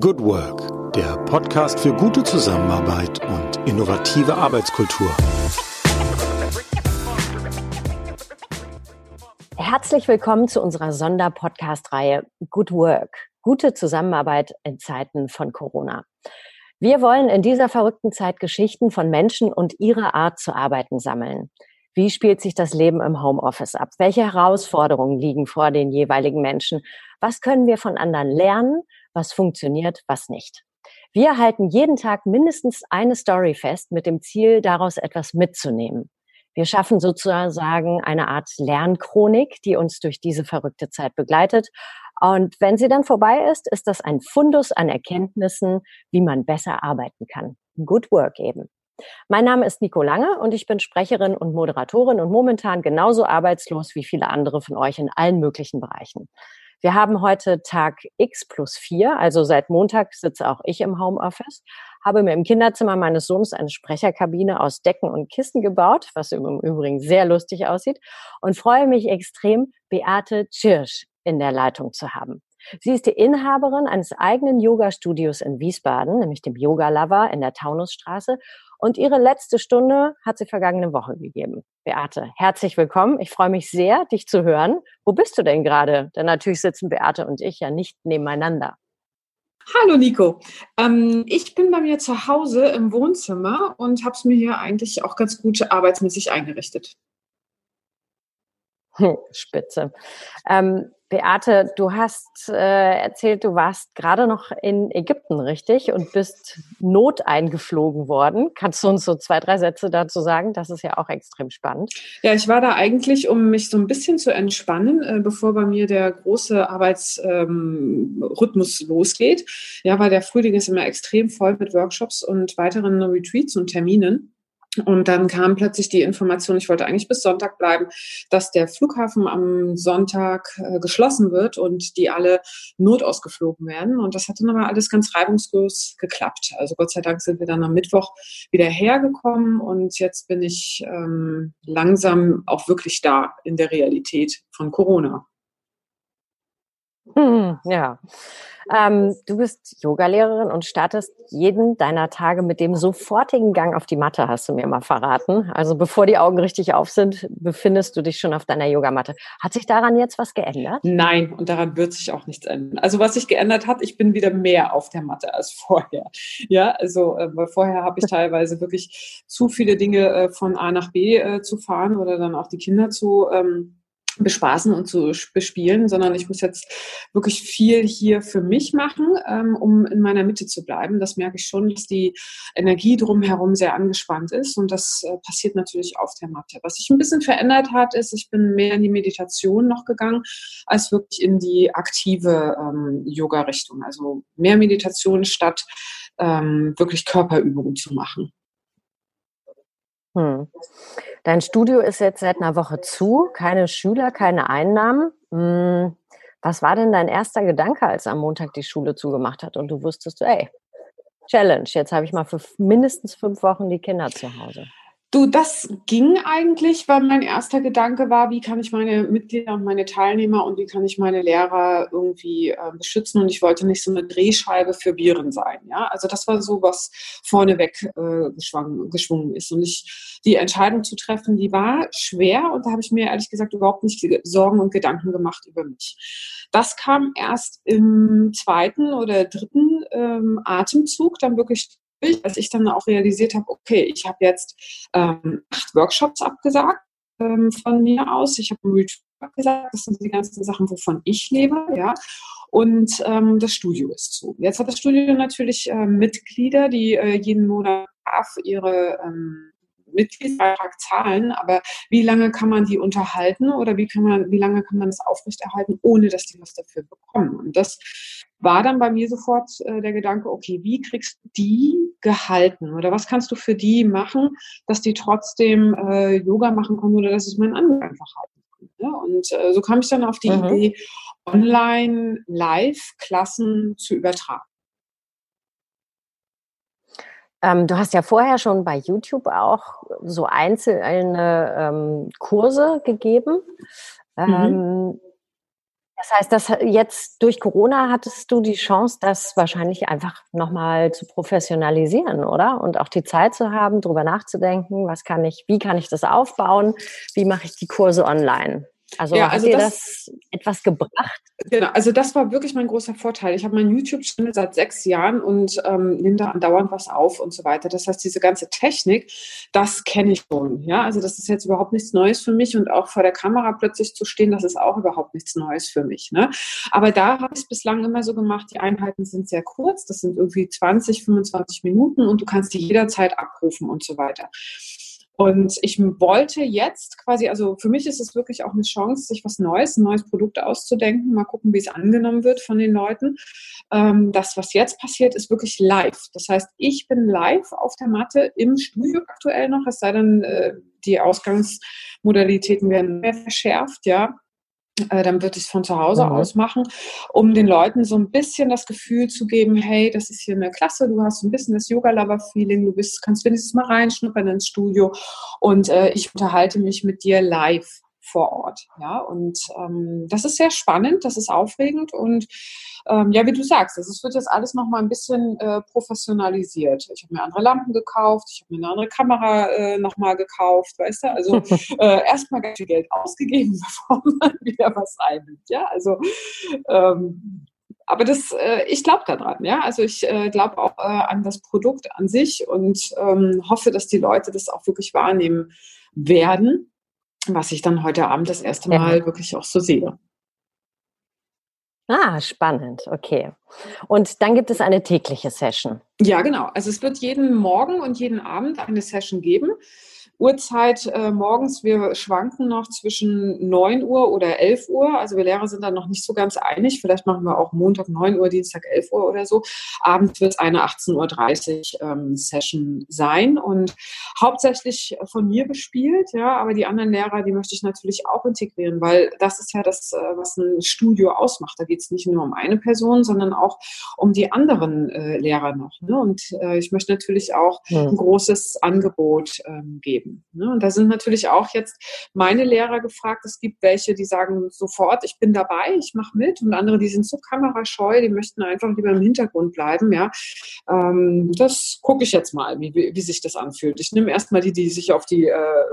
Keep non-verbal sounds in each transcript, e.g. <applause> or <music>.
Good Work, der Podcast für gute Zusammenarbeit und innovative Arbeitskultur. Herzlich willkommen zu unserer Sonderpodcast-Reihe Good Work, gute Zusammenarbeit in Zeiten von Corona. Wir wollen in dieser verrückten Zeit Geschichten von Menschen und ihrer Art zu arbeiten sammeln. Wie spielt sich das Leben im Homeoffice ab? Welche Herausforderungen liegen vor den jeweiligen Menschen? Was können wir von anderen lernen? Was funktioniert, was nicht? Wir halten jeden Tag mindestens eine Story fest mit dem Ziel, daraus etwas mitzunehmen. Wir schaffen sozusagen eine Art Lernchronik, die uns durch diese verrückte Zeit begleitet. Und wenn sie dann vorbei ist, ist das ein Fundus an Erkenntnissen, wie man besser arbeiten kann. Good work eben. Mein Name ist Nico Lange und ich bin Sprecherin und Moderatorin und momentan genauso arbeitslos wie viele andere von euch in allen möglichen Bereichen. Wir haben heute Tag X plus vier, also seit Montag sitze auch ich im Homeoffice, habe mir im Kinderzimmer meines Sohnes eine Sprecherkabine aus Decken und Kissen gebaut, was im Übrigen sehr lustig aussieht, und freue mich extrem, Beate Tschirsch in der Leitung zu haben. Sie ist die Inhaberin eines eigenen Yoga-Studios in Wiesbaden, nämlich dem Yoga Lover in der Taunusstraße und ihre letzte Stunde hat sie vergangene Woche gegeben. Beate, herzlich willkommen. Ich freue mich sehr, dich zu hören. Wo bist du denn gerade? Denn natürlich sitzen Beate und ich ja nicht nebeneinander. Hallo Nico. Ähm, ich bin bei mir zu Hause im Wohnzimmer und habe es mir hier eigentlich auch ganz gut arbeitsmäßig eingerichtet. Spitze. Ähm, Beate, du hast äh, erzählt, du warst gerade noch in Ägypten, richtig? Und bist not eingeflogen worden. Kannst du uns so zwei, drei Sätze dazu sagen? Das ist ja auch extrem spannend. Ja, ich war da eigentlich, um mich so ein bisschen zu entspannen, äh, bevor bei mir der große Arbeitsrhythmus ähm, losgeht. Ja, weil der Frühling ist immer extrem voll mit Workshops und weiteren Retreats und Terminen. Und dann kam plötzlich die Information, ich wollte eigentlich bis Sonntag bleiben, dass der Flughafen am Sonntag äh, geschlossen wird und die alle notausgeflogen werden. Und das hat dann aber alles ganz reibungslos geklappt. Also Gott sei Dank sind wir dann am Mittwoch wieder hergekommen und jetzt bin ich ähm, langsam auch wirklich da in der Realität von Corona. Hm, ja. Ähm, du bist Yogalehrerin und startest jeden deiner Tage mit dem sofortigen Gang auf die Matte, hast du mir mal verraten. Also bevor die Augen richtig auf sind, befindest du dich schon auf deiner Yogamatte. Hat sich daran jetzt was geändert? Nein, und daran wird sich auch nichts ändern. Also was sich geändert hat, ich bin wieder mehr auf der Matte als <laughs> vorher. Ja, also äh, vorher habe ich teilweise wirklich zu viele Dinge äh, von A nach B äh, zu fahren oder dann auch die Kinder zu ähm, bespaßen und zu bespielen, sondern ich muss jetzt wirklich viel hier für mich machen, ähm, um in meiner Mitte zu bleiben. Das merke ich schon, dass die Energie drumherum sehr angespannt ist und das äh, passiert natürlich auf der Matte. Was sich ein bisschen verändert hat, ist, ich bin mehr in die Meditation noch gegangen, als wirklich in die aktive ähm, Yoga-Richtung. Also mehr Meditation statt ähm, wirklich Körperübungen zu machen. Hm. Dein Studio ist jetzt seit einer Woche zu, keine Schüler, keine Einnahmen. Hm. Was war denn dein erster Gedanke, als am Montag die Schule zugemacht hat und du wusstest, ey, Challenge, jetzt habe ich mal für mindestens fünf Wochen die Kinder zu Hause? Du, das ging eigentlich, weil mein erster Gedanke war, wie kann ich meine Mitglieder und meine Teilnehmer und wie kann ich meine Lehrer irgendwie äh, beschützen und ich wollte nicht so eine Drehscheibe für Viren sein. Ja, also das war so, was vorneweg äh, geschwungen, geschwungen ist und ich die Entscheidung zu treffen, die war schwer und da habe ich mir ehrlich gesagt überhaupt nicht Sorgen und Gedanken gemacht über mich. Das kam erst im zweiten oder dritten ähm, Atemzug dann wirklich als ich dann auch realisiert habe, okay, ich habe jetzt ähm, acht Workshops abgesagt ähm, von mir aus. Ich habe ein Retreat abgesagt. Das sind die ganzen Sachen, wovon ich lebe, ja. Und ähm, das Studio ist zu. Jetzt hat das Studio natürlich äh, Mitglieder, die äh, jeden Monat ihre ähm, Mitgliedsbeitrag zahlen, aber wie lange kann man die unterhalten oder wie kann man, wie lange kann man das aufrechterhalten, ohne dass die was dafür bekommen? Und das war dann bei mir sofort äh, der Gedanke, okay, wie kriegst du die gehalten oder was kannst du für die machen, dass die trotzdem äh, Yoga machen können oder dass es mein Angebot einfach halten kann. Ne? Und äh, so kam ich dann auf die mhm. Idee, online Live-Klassen zu übertragen. Ähm, du hast ja vorher schon bei YouTube auch so einzelne ähm, Kurse gegeben. Mhm. Ähm, Das heißt, dass jetzt durch Corona hattest du die Chance, das wahrscheinlich einfach nochmal zu professionalisieren, oder? Und auch die Zeit zu haben, darüber nachzudenken, was kann ich, wie kann ich das aufbauen, wie mache ich die Kurse online? Also, ja, also hat dir das, das, etwas gebracht? Genau, also das war wirklich mein großer Vorteil. Ich habe meinen YouTube-Channel seit sechs Jahren und ähm, nehme da andauernd was auf und so weiter. Das heißt, diese ganze Technik, das kenne ich schon. Ja, also das ist jetzt überhaupt nichts Neues für mich und auch vor der Kamera plötzlich zu stehen, das ist auch überhaupt nichts Neues für mich. Ne? Aber da habe ich es bislang immer so gemacht, die Einheiten sind sehr kurz, das sind irgendwie 20, 25 Minuten und du kannst die jederzeit abrufen und so weiter. Und ich wollte jetzt quasi, also für mich ist es wirklich auch eine Chance, sich was Neues, ein neues Produkt auszudenken, mal gucken, wie es angenommen wird von den Leuten. Ähm, das, was jetzt passiert, ist wirklich live. Das heißt, ich bin live auf der Matte im Studio aktuell noch, es sei denn, äh, die Ausgangsmodalitäten werden mehr verschärft, ja. Äh, dann würde ich es von zu Hause mhm. aus machen, um den Leuten so ein bisschen das Gefühl zu geben, hey, das ist hier eine Klasse, du hast so ein bisschen das Yoga-Lover-Feeling, du bist, kannst wenigstens mal reinschnuppern ins Studio und äh, ich unterhalte mich mit dir live vor Ort. Ja, und ähm, das ist sehr spannend, das ist aufregend und ähm, ja, wie du sagst, also es wird jetzt alles noch mal ein bisschen äh, professionalisiert. Ich habe mir andere Lampen gekauft, ich habe mir eine andere Kamera äh, noch mal gekauft, weißt du? Also <laughs> äh, erstmal ganz viel Geld ausgegeben, <laughs> bevor man wieder was einnimmt. Ja, also ähm, aber das, äh, ich glaube daran, ja. Also ich äh, glaube auch äh, an das Produkt an sich und ähm, hoffe, dass die Leute das auch wirklich wahrnehmen werden was ich dann heute Abend das erste Mal ja. wirklich auch so sehe. Ah, spannend, okay. Und dann gibt es eine tägliche Session. Ja, genau. Also es wird jeden Morgen und jeden Abend eine Session geben. Uhrzeit äh, morgens, wir schwanken noch zwischen 9 Uhr oder 11 Uhr. Also wir Lehrer sind da noch nicht so ganz einig. Vielleicht machen wir auch Montag 9 Uhr, Dienstag 11 Uhr oder so. Abends wird es eine 18.30 Uhr ähm, Session sein und hauptsächlich von mir bespielt. Ja, aber die anderen Lehrer, die möchte ich natürlich auch integrieren, weil das ist ja das, äh, was ein Studio ausmacht. Da geht es nicht nur um eine Person, sondern auch um die anderen äh, Lehrer noch. Ne? Und äh, ich möchte natürlich auch ja. ein großes Angebot ähm, geben. Ne? Und da sind natürlich auch jetzt meine Lehrer gefragt. Es gibt welche, die sagen sofort, ich bin dabei, ich mache mit. Und andere, die sind so kamerascheu, die möchten einfach lieber im Hintergrund bleiben. Ja, ähm, das gucke ich jetzt mal, wie, wie, wie sich das anfühlt. Ich nehme erstmal die, die sich auf die, äh,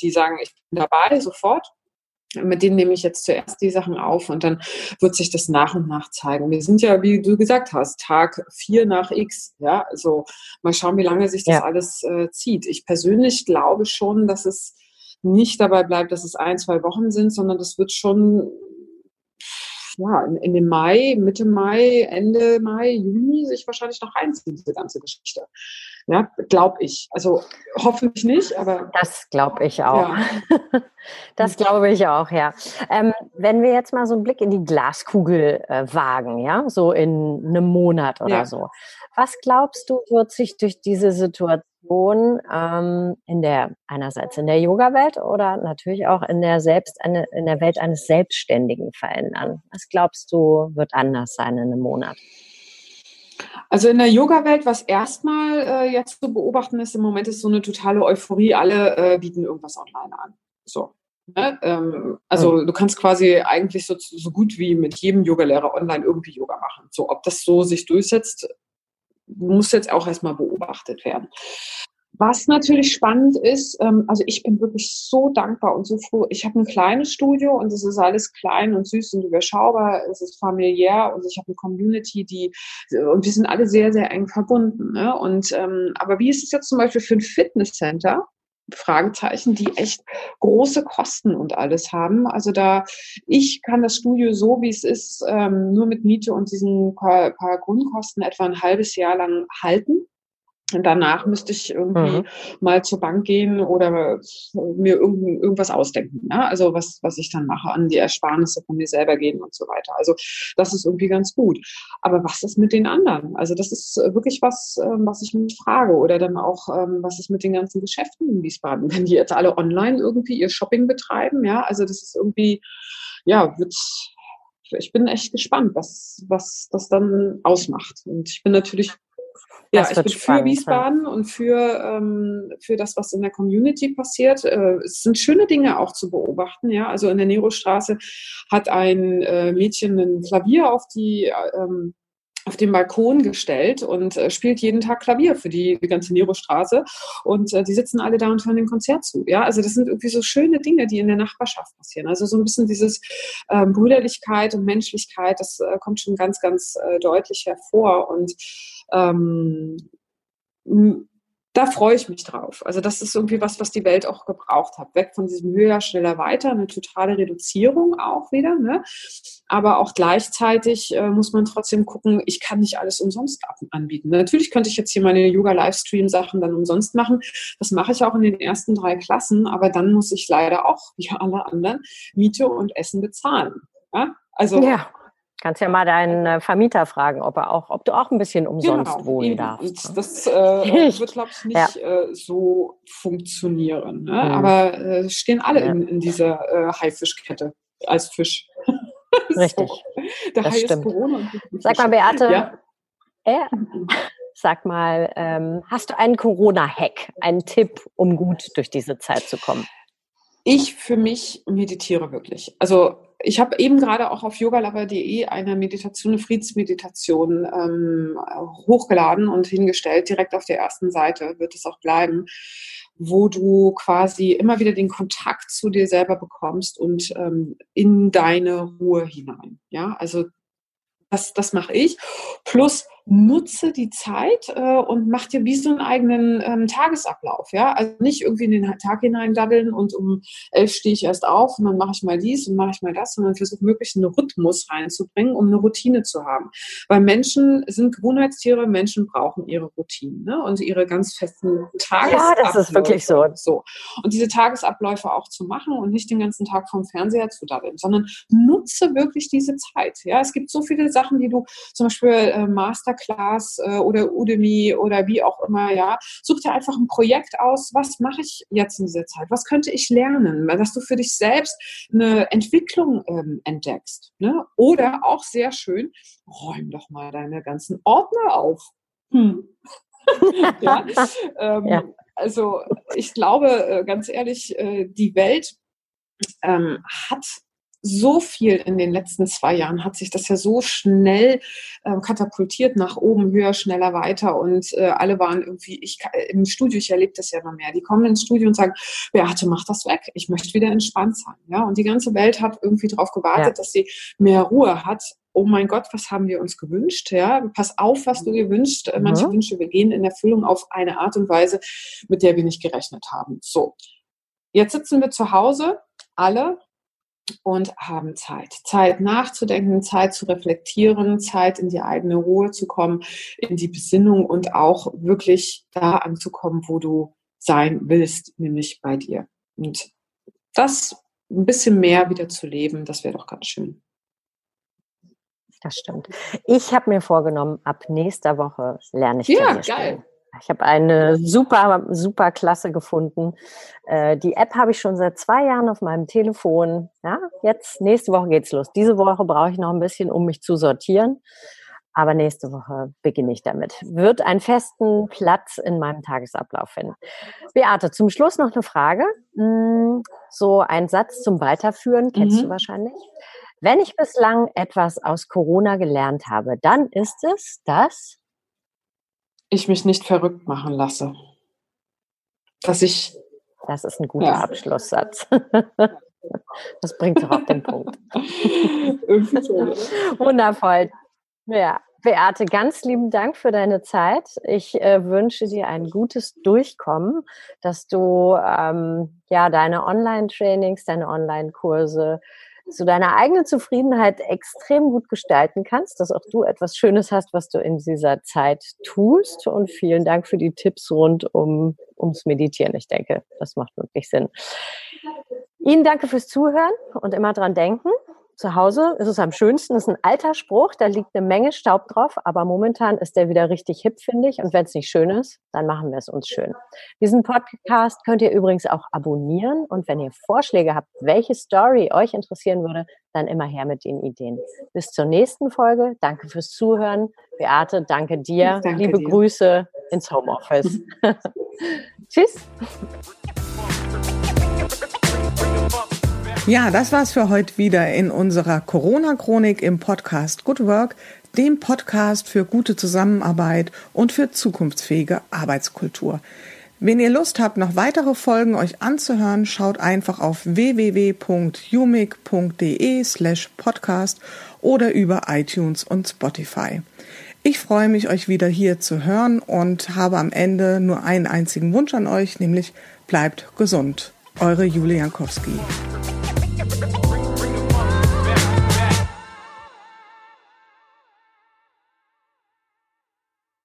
die sagen, ich bin dabei, sofort mit denen nehme ich jetzt zuerst die Sachen auf und dann wird sich das nach und nach zeigen. Wir sind ja, wie du gesagt hast, Tag vier nach X. Ja, also mal schauen, wie lange sich das ja. alles äh, zieht. Ich persönlich glaube schon, dass es nicht dabei bleibt, dass es ein, zwei Wochen sind, sondern das wird schon ja, in, in dem Mai, Mitte Mai, Ende Mai, Juni sich wahrscheinlich noch reinziehen, diese ganze Geschichte. Ja, glaube ich. Also hoffentlich nicht, aber. Das glaube ich auch. Ja. <laughs> das glaube ich auch, ja. Ähm, wenn wir jetzt mal so einen Blick in die Glaskugel äh, wagen, ja, so in einem Monat oder ja. so. Was glaubst du, wird sich durch diese Situation ähm, in der einerseits in der Yoga-Welt oder natürlich auch in der selbst eine, in der Welt eines Selbstständigen verändern? Was glaubst du, wird anders sein in einem Monat? Also in der Yoga-Welt, was erstmal äh, jetzt zu beobachten ist, im Moment ist so eine totale Euphorie. Alle äh, bieten irgendwas online an. So. Ne? Ähm, also mhm. du kannst quasi eigentlich so, so gut wie mit jedem Yogalehrer online irgendwie Yoga machen. So, ob das so sich durchsetzt, muss jetzt auch erstmal beobachtet werden. Was natürlich spannend ist, ähm, also ich bin wirklich so dankbar und so froh. Ich habe ein kleines Studio und es ist alles klein und süß und überschaubar. Es ist familiär und ich habe eine Community, die und wir sind alle sehr, sehr eng verbunden. Ne? Und ähm, aber wie ist es jetzt zum Beispiel für ein Fitnesscenter? Fragezeichen, die echt große Kosten und alles haben. Also da, ich kann das Studio so, wie es ist, ähm, nur mit Miete und diesen paar, paar Grundkosten etwa ein halbes Jahr lang halten. Und danach müsste ich irgendwie mhm. mal zur Bank gehen oder mir irgend, irgendwas ausdenken. Ja? Also was, was ich dann mache, an die Ersparnisse von mir selber gehen und so weiter. Also das ist irgendwie ganz gut. Aber was ist mit den anderen? Also das ist wirklich was, ähm, was ich mich frage. Oder dann auch, ähm, was ist mit den ganzen Geschäften in Wiesbaden? <laughs> Wenn die jetzt alle online irgendwie ihr Shopping betreiben, ja, also das ist irgendwie, ja, wird ich bin echt gespannt, was, was das dann ausmacht. Und ich bin natürlich Ja, ich bin spannend, für Wiesbaden ja. und für, ähm, für das, was in der Community passiert. Äh, es sind schöne Dinge auch zu beobachten. Ja, also in der Nerostraße hat ein äh, Mädchen ein Klavier auf die ähm, auf den Balkon gestellt und äh, spielt jeden Tag Klavier für die, die ganze Nero-Straße. Und äh, die sitzen alle da und hören dem Konzert zu. Ja, also das sind irgendwie so schöne Dinge, die in der Nachbarschaft passieren. Also so ein bisschen dieses ähm, Brüderlichkeit und Menschlichkeit, das äh, kommt schon ganz, ganz äh, deutlich hervor. Und ähm, da freue ich mich drauf. Also das ist irgendwie was, was die Welt auch gebraucht hat. Weg von diesem höher, schneller, weiter, eine totale Reduzierung auch wieder. Ne? Aber auch gleichzeitig äh, muss man trotzdem gucken, ich kann nicht alles umsonst anbieten. Natürlich könnte ich jetzt hier meine Yoga-Livestream-Sachen dann umsonst machen. Das mache ich auch in den ersten drei Klassen, aber dann muss ich leider auch, wie alle anderen, Miete und Essen bezahlen. Ja? Also ja. Kannst ja mal deinen äh, Vermieter fragen, ob er auch, ob du auch ein bisschen umsonst genau, wohnen eben. darfst. Ne? Das äh, <laughs> wird, glaube ich, nicht ja. äh, so funktionieren. Ne? Mhm. Aber äh, stehen alle ja. in, in, dieser äh, Haifischkette als Fisch. <laughs> Richtig. so. Der das Hai stimmt. ist Corona. Sag mal, Beate, ja? äh, sag mal, ähm, hast du einen Corona-Hack, einen Tipp, um gut durch diese Zeit zu kommen? Ich für mich meditiere wirklich. Also ich habe eben gerade auch auf yogalover.de eine Meditation, eine Friedensmeditation ähm, hochgeladen und hingestellt. Direkt auf der ersten Seite wird es auch bleiben, wo du quasi immer wieder den Kontakt zu dir selber bekommst und ähm, in deine Ruhe hinein. Ja, also das, das mache ich. Plus nutze die Zeit äh, und mach dir wie so einen eigenen ähm, Tagesablauf. Ja, also nicht irgendwie in den Tag hinein daddeln und um elf stehe ich erst auf und dann mache ich mal dies und mache ich mal das, sondern versuche möglichst einen Rhythmus reinzubringen, um eine Routine zu haben. Weil Menschen sind Gewohnheitstiere, Menschen brauchen ihre Routinen ne? und ihre ganz festen Tagesabläufe. Ja, das ist wirklich so. so. Und diese Tagesabläufe auch zu machen und nicht den ganzen Tag vom Fernseher zu daddeln, sondern nutze wirklich diese Zeit. Ja, es gibt so viele Sachen, die du zum Beispiel äh, Master Masterclass äh, oder Udemy oder wie auch immer, ja. Such dir einfach ein Projekt aus, was mache ich jetzt in dieser Zeit? Was könnte ich lernen? Dass du für dich selbst eine Entwicklung ähm, entdeckst. Ne? Oder auch sehr schön, räum doch mal deine ganzen Ordner auf. Hm. <laughs> ja? Ähm, ja. Also ich glaube, äh, ganz ehrlich, äh, die Welt ähm, hat so viel in den letzten zwei Jahren hat sich das ja so schnell äh, katapultiert nach oben, höher, schneller, weiter und äh, alle waren irgendwie, ich im Studio, ich erlebe das ja immer mehr, die kommen ins Studio und sagen, Beate, mach das weg, ich möchte wieder entspannt sein, ja, und die ganze Welt hat irgendwie darauf gewartet, ja. dass sie mehr Ruhe hat oh mein Gott, was haben wir uns gewünscht? Ja, pass auf, was du dir wünschst. Mhm. Manche Wünsche gehen in Erfüllung auf eine Art und Weise, mit der wir nicht gerechnet haben. So. Jetzt sitzen wir zu Hause, alle, und haben Zeit. Zeit nachzudenken, Zeit zu reflektieren, Zeit in die eigene Ruhe zu kommen, in die Besinnung und auch wirklich da anzukommen, wo du sein willst, nämlich bei dir. Und das ein bisschen mehr wieder zu leben, das wäre doch ganz schön. Das stimmt. Ich habe mir vorgenommen, ab nächster Woche lerne ich Ja, geil. Spielen. Ich habe eine super, super Klasse gefunden. Äh, die App habe ich schon seit zwei Jahren auf meinem Telefon. Ja, jetzt, nächste Woche geht's los. Diese Woche brauche ich noch ein bisschen, um mich zu sortieren. Aber nächste Woche beginne ich damit. Wird einen festen Platz in meinem Tagesablauf finden. Beate, zum Schluss noch eine Frage. Hm, so ein Satz zum Weiterführen kennst mhm. du wahrscheinlich. Wenn ich bislang etwas aus Corona gelernt habe, dann ist es, dass ich mich nicht verrückt machen lasse. Dass ich. Das ist ein guter ja. Abschlusssatz. <laughs> Das bringt doch auf den Punkt. <laughs> Wundervoll. Ja, Beate, ganz lieben Dank für deine Zeit. Ich äh, wünsche dir ein gutes Durchkommen, dass du ähm, ja deine Online-Trainings, deine Online-Kurse zu deiner eigenen Zufriedenheit extrem gut gestalten kannst, dass auch du etwas Schönes hast, was du in dieser Zeit tust. Und vielen Dank für die Tipps rund um, ums Meditieren. Ich denke, das macht wirklich Sinn. Ihnen danke fürs Zuhören und immer dran denken. Zu Hause ist es am schönsten. Das ist ein alter Spruch, da liegt eine Menge Staub drauf, aber momentan ist der wieder richtig hip, finde ich. Und wenn es nicht schön ist, dann machen wir es uns schön. Diesen Podcast könnt ihr übrigens auch abonnieren. Und wenn ihr Vorschläge habt, welche Story euch interessieren würde, dann immer her mit den Ideen. Bis zur nächsten Folge. Danke fürs Zuhören. Beate, danke dir. Danke Liebe dir. Grüße ins Homeoffice. <laughs> Tschüss. Ja, das war's für heute wieder in unserer Corona-Chronik im Podcast Good Work, dem Podcast für gute Zusammenarbeit und für zukunftsfähige Arbeitskultur. Wenn ihr Lust habt, noch weitere Folgen euch anzuhören, schaut einfach auf www.umig.de slash podcast oder über iTunes und Spotify. Ich freue mich, euch wieder hier zu hören und habe am Ende nur einen einzigen Wunsch an euch, nämlich bleibt gesund. Eure Julia Jankowski.